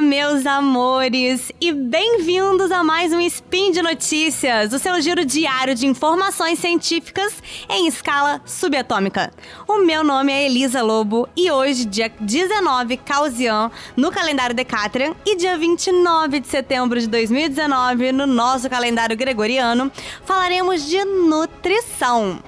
Olá, meus amores, e bem-vindos a mais um Spin de Notícias, o seu giro diário de informações científicas em escala subatômica. O meu nome é Elisa Lobo e hoje, dia 19 Causian, no calendário Decatrian, e dia 29 de setembro de 2019, no nosso calendário gregoriano, falaremos de nutrição.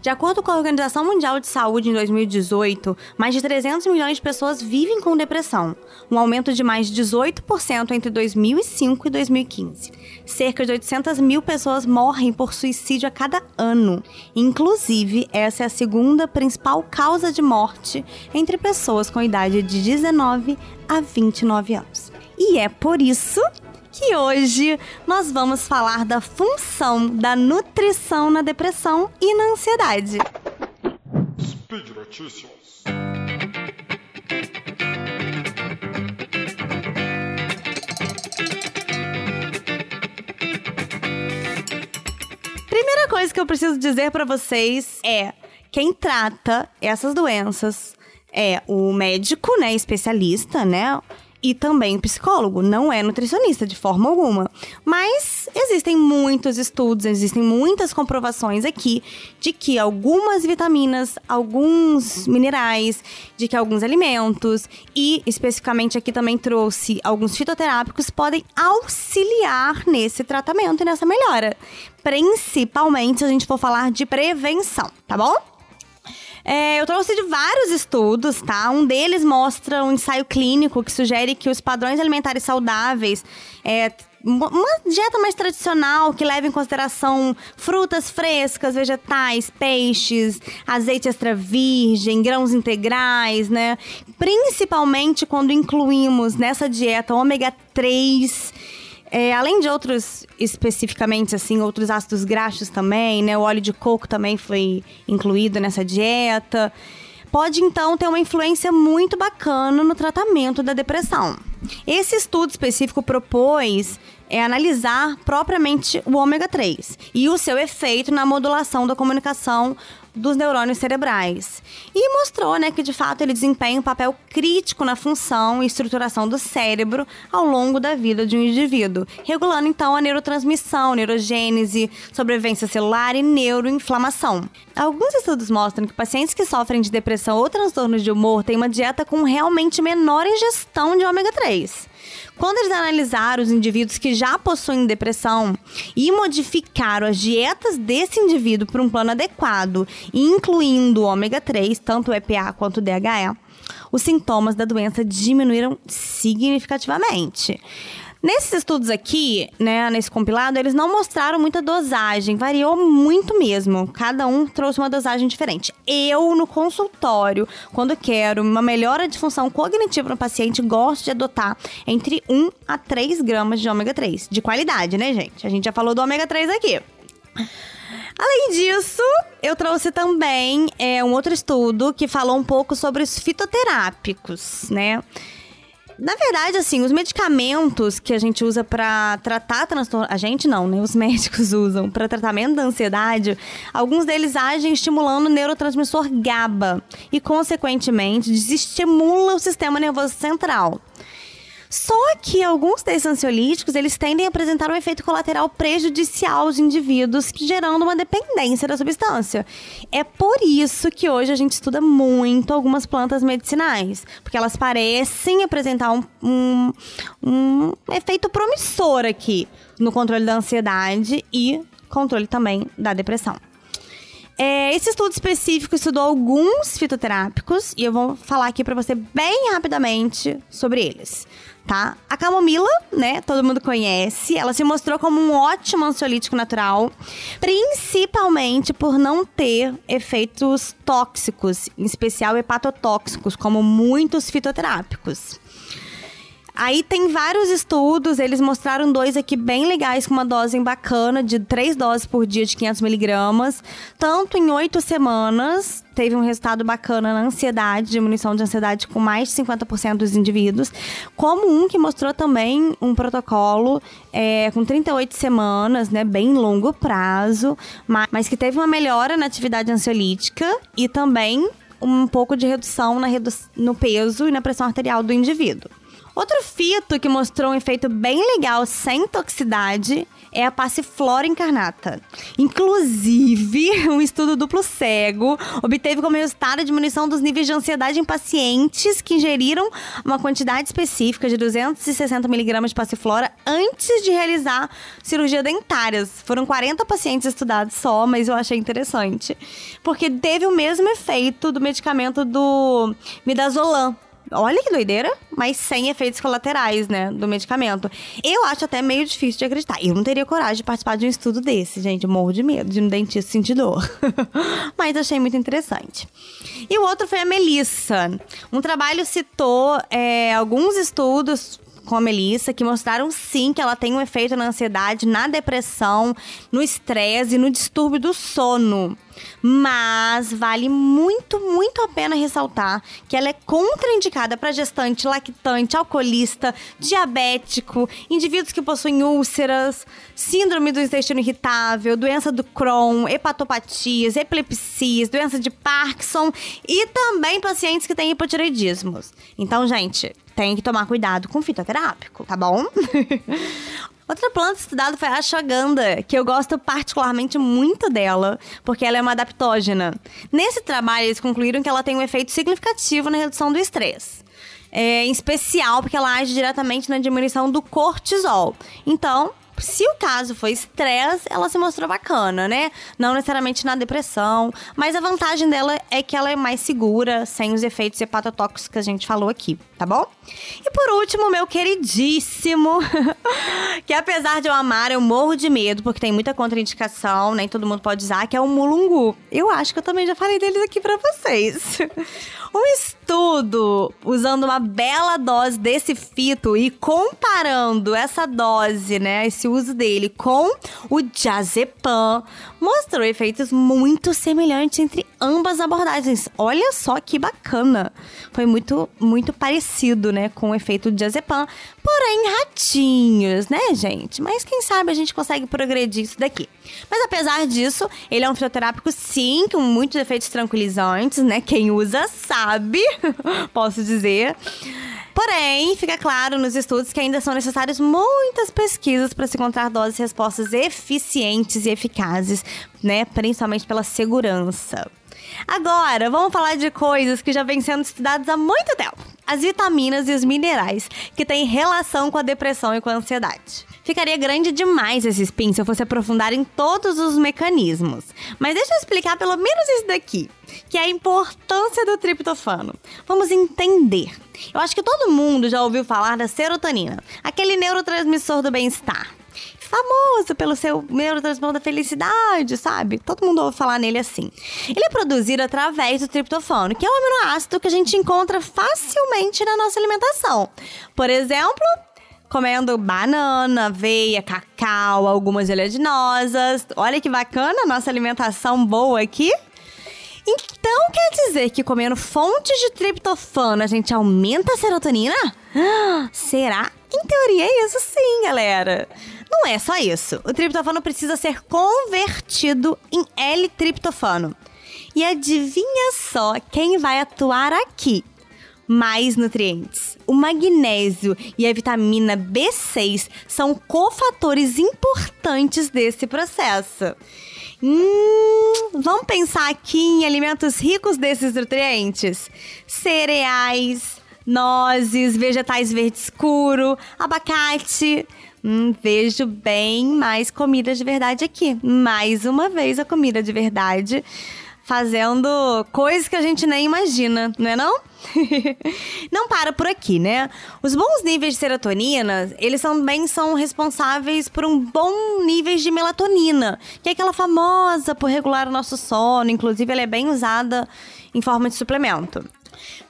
De acordo com a Organização Mundial de Saúde, em 2018, mais de 300 milhões de pessoas vivem com depressão, um aumento de mais de 18% entre 2005 e 2015. Cerca de 800 mil pessoas morrem por suicídio a cada ano. Inclusive, essa é a segunda principal causa de morte entre pessoas com idade de 19 a 29 anos. E é por isso que hoje nós vamos falar da função da nutrição na depressão e na ansiedade. Speed Notícias. Primeira coisa que eu preciso dizer para vocês é quem trata essas doenças é o médico, né, especialista, né? E também psicólogo, não é nutricionista de forma alguma. Mas existem muitos estudos, existem muitas comprovações aqui de que algumas vitaminas, alguns minerais, de que alguns alimentos e especificamente aqui também trouxe alguns fitoterápicos podem auxiliar nesse tratamento e nessa melhora. Principalmente se a gente for falar de prevenção, tá bom? É, eu trouxe de vários estudos, tá? Um deles mostra um ensaio clínico que sugere que os padrões alimentares saudáveis é, uma dieta mais tradicional que leva em consideração frutas frescas, vegetais, peixes, azeite extra virgem, grãos integrais, né? Principalmente quando incluímos nessa dieta ômega 3 é, além de outros, especificamente, assim, outros ácidos graxos também, né? O óleo de coco também foi incluído nessa dieta. Pode, então, ter uma influência muito bacana no tratamento da depressão. Esse estudo específico propôs é analisar propriamente o ômega 3 e o seu efeito na modulação da comunicação dos neurônios cerebrais. E mostrou né, que, de fato, ele desempenha um papel crítico na função e estruturação do cérebro ao longo da vida de um indivíduo, regulando então a neurotransmissão, neurogênese, sobrevivência celular e neuroinflamação. Alguns estudos mostram que pacientes que sofrem de depressão ou transtornos de humor têm uma dieta com realmente menor ingestão de ômega 3. Quando eles analisaram os indivíduos que já possuem depressão e modificaram as dietas desse indivíduo para um plano adequado, incluindo ômega 3, tanto EPA quanto DHE, os sintomas da doença diminuíram significativamente. Nesses estudos aqui, né, nesse compilado, eles não mostraram muita dosagem, variou muito mesmo. Cada um trouxe uma dosagem diferente. Eu, no consultório, quando quero uma melhora de função cognitiva no paciente, gosto de adotar entre 1 a 3 gramas de ômega 3. De qualidade, né, gente? A gente já falou do ômega 3 aqui. Além disso, eu trouxe também é, um outro estudo que falou um pouco sobre os fitoterápicos, né? Na verdade, assim, os medicamentos que a gente usa para tratar transtorno. A gente não, né? Os médicos usam para tratamento da ansiedade. Alguns deles agem estimulando o neurotransmissor GABA e, consequentemente, desestimula o sistema nervoso central. Só que alguns desses ansiolíticos, eles tendem a apresentar um efeito colateral prejudicial aos indivíduos, gerando uma dependência da substância. É por isso que hoje a gente estuda muito algumas plantas medicinais, porque elas parecem apresentar um, um, um efeito promissor aqui no controle da ansiedade e controle também da depressão. É, esse estudo específico estudou alguns fitoterápicos e eu vou falar aqui para você bem rapidamente sobre eles tá? A camomila, né, todo mundo conhece, ela se mostrou como um ótimo ansiolítico natural, principalmente por não ter efeitos tóxicos, em especial hepatotóxicos, como muitos fitoterápicos. Aí tem vários estudos, eles mostraram dois aqui bem legais, com uma dose bacana, de três doses por dia de 500 miligramas. Tanto em oito semanas, teve um resultado bacana na ansiedade, diminuição de ansiedade com mais de 50% dos indivíduos, como um que mostrou também um protocolo é, com 38 semanas, né, bem longo prazo, mas, mas que teve uma melhora na atividade ansiolítica e também um pouco de redução na redu no peso e na pressão arterial do indivíduo. Outro fito que mostrou um efeito bem legal sem toxicidade é a passiflora incarnata. Inclusive, um estudo duplo cego obteve como resultado a diminuição dos níveis de ansiedade em pacientes que ingeriram uma quantidade específica de 260 miligramas de passiflora antes de realizar cirurgia dentárias. Foram 40 pacientes estudados só, mas eu achei interessante. Porque teve o mesmo efeito do medicamento do midazolam Olha que doideira, mas sem efeitos colaterais, né, do medicamento. Eu acho até meio difícil de acreditar. Eu não teria coragem de participar de um estudo desse, gente. Morro de medo de um dentista sentir dor. mas achei muito interessante. E o outro foi a Melissa. Um trabalho citou é, alguns estudos com a Melissa que mostraram sim que ela tem um efeito na ansiedade, na depressão, no estresse e no distúrbio do sono. Mas vale muito, muito a pena ressaltar que ela é contraindicada para gestante, lactante, alcoolista, diabético, indivíduos que possuem úlceras, síndrome do intestino irritável, doença do Crohn, hepatopatias, epilepsias, doença de Parkinson e também pacientes que têm hipotireoidismos. Então, gente, tem que tomar cuidado com fitoterápico, tá bom? Outra planta estudada foi a ashwagandha, que eu gosto particularmente muito dela, porque ela é uma adaptógena. Nesse trabalho, eles concluíram que ela tem um efeito significativo na redução do estresse. É, em especial porque ela age diretamente na diminuição do cortisol. Então, se o caso foi estresse, ela se mostrou bacana, né? Não necessariamente na depressão, mas a vantagem dela é que ela é mais segura, sem os efeitos hepatotóxicos que a gente falou aqui, tá bom? E por último, meu queridíssimo, que apesar de eu amar, eu morro de medo, porque tem muita contraindicação, nem todo mundo pode usar, que é o mulungu. Eu acho que eu também já falei deles aqui para vocês. Um estudo usando uma bela dose desse fito e comparando essa dose, né, esse uso dele com o diazepam, mostrou efeitos muito semelhantes entre ambas abordagens. Olha só que bacana. Foi muito muito parecido, né, com o efeito do diazepam, porém ratinhos, né, gente? Mas quem sabe a gente consegue progredir isso daqui. Mas apesar disso, ele é um fitoterápico sim, com muitos efeitos tranquilizantes, né? Quem usa sabe, posso dizer. Porém, fica claro nos estudos que ainda são necessárias muitas pesquisas para se encontrar doses e respostas eficientes e eficazes, né? Principalmente pela segurança. Agora, vamos falar de coisas que já vêm sendo estudadas há muito tempo. As vitaminas e os minerais que têm relação com a depressão e com a ansiedade. Ficaria grande demais esse spin se eu fosse aprofundar em todos os mecanismos. Mas deixa eu explicar pelo menos isso daqui, que é a importância do triptofano. Vamos entender. Eu acho que todo mundo já ouviu falar da serotonina, aquele neurotransmissor do bem-estar famoso pelo seu neurotransmissor da felicidade, sabe? Todo mundo ouve falar nele assim. Ele é produzido através do triptofano, que é um aminoácido que a gente encontra facilmente na nossa alimentação. Por exemplo, comendo banana, aveia, cacau, algumas oleaginosas. Olha que bacana, nossa alimentação boa aqui. Então quer dizer que comendo fontes de triptofano a gente aumenta a serotonina? será? Em teoria é isso sim, galera. Não é só isso. O triptofano precisa ser convertido em L-triptofano. E adivinha só quem vai atuar aqui? mais nutrientes. O magnésio e a vitamina B6 são cofatores importantes desse processo. Hum, vamos pensar aqui em alimentos ricos desses nutrientes: cereais, nozes, vegetais verde escuro, abacate. Hum, vejo bem mais comida de verdade aqui. Mais uma vez a comida de verdade fazendo coisas que a gente nem imagina, não é não? não para por aqui, né? Os bons níveis de serotonina, eles também são responsáveis por um bom nível de melatonina, que é aquela famosa por regular o nosso sono, inclusive ela é bem usada em forma de suplemento.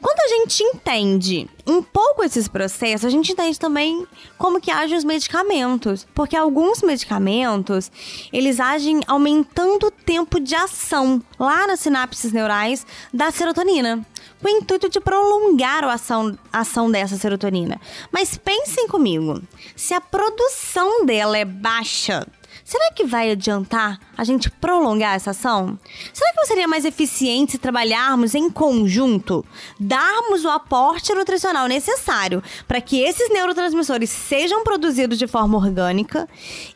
Quando a gente entende um pouco esses processos, a gente entende também como que agem os medicamentos, porque alguns medicamentos, eles agem aumentando o tempo de ação lá nas sinapses neurais da serotonina, com o intuito de prolongar a ação, a ação dessa serotonina. Mas pensem comigo, se a produção dela é baixa, será que vai adiantar a gente prolongar essa ação? Será que não seria mais eficiente se trabalharmos em conjunto, darmos o aporte nutricional necessário para que esses neurotransmissores sejam produzidos de forma orgânica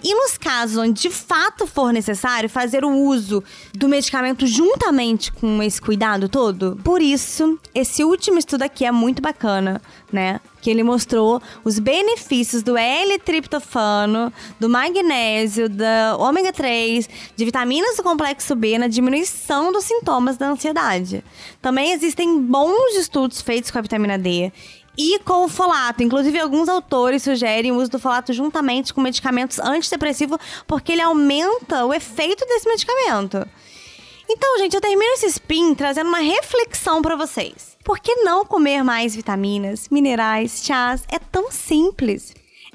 e, nos casos onde de fato for necessário, fazer o uso do medicamento juntamente com esse cuidado todo? Por isso, esse último estudo aqui é muito bacana, né? que ele mostrou os benefícios do L-triptofano, do magnésio, da ômega 3, de vitaminas do complexo B na diminuição dos sintomas da ansiedade. Também existem bons estudos feitos com a vitamina D e com o folato. Inclusive, alguns autores sugerem o uso do folato juntamente com medicamentos antidepressivos, porque ele aumenta o efeito desse medicamento. Então, gente, eu termino esse spin trazendo uma reflexão para vocês. Por que não comer mais vitaminas, minerais, chás? É tão simples.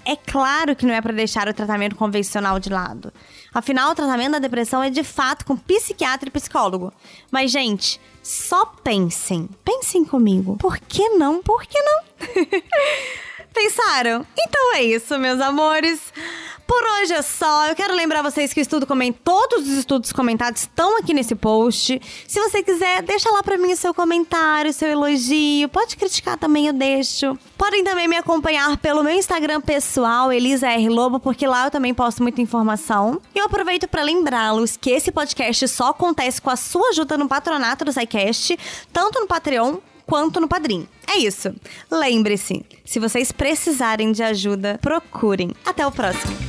É claro que não é para deixar o tratamento convencional de lado. Afinal, o tratamento da depressão é de fato com psiquiatra e psicólogo. Mas, gente, só pensem. Pensem comigo. Por que não? Por que não? Pensaram? Então é isso, meus amores. Por hoje é só. Eu quero lembrar vocês que o estudo coment... todos os estudos comentados estão aqui nesse post. Se você quiser, deixa lá para mim o seu comentário, o seu elogio. Pode criticar também, eu deixo. Podem também me acompanhar pelo meu Instagram pessoal, Elisa R. Lobo, porque lá eu também posto muita informação. E eu aproveito para lembrá-los que esse podcast só acontece com a sua ajuda no patronato do SciCast, tanto no Patreon quanto no Padrim. É isso. Lembre-se, se vocês precisarem de ajuda, procurem. Até o próximo.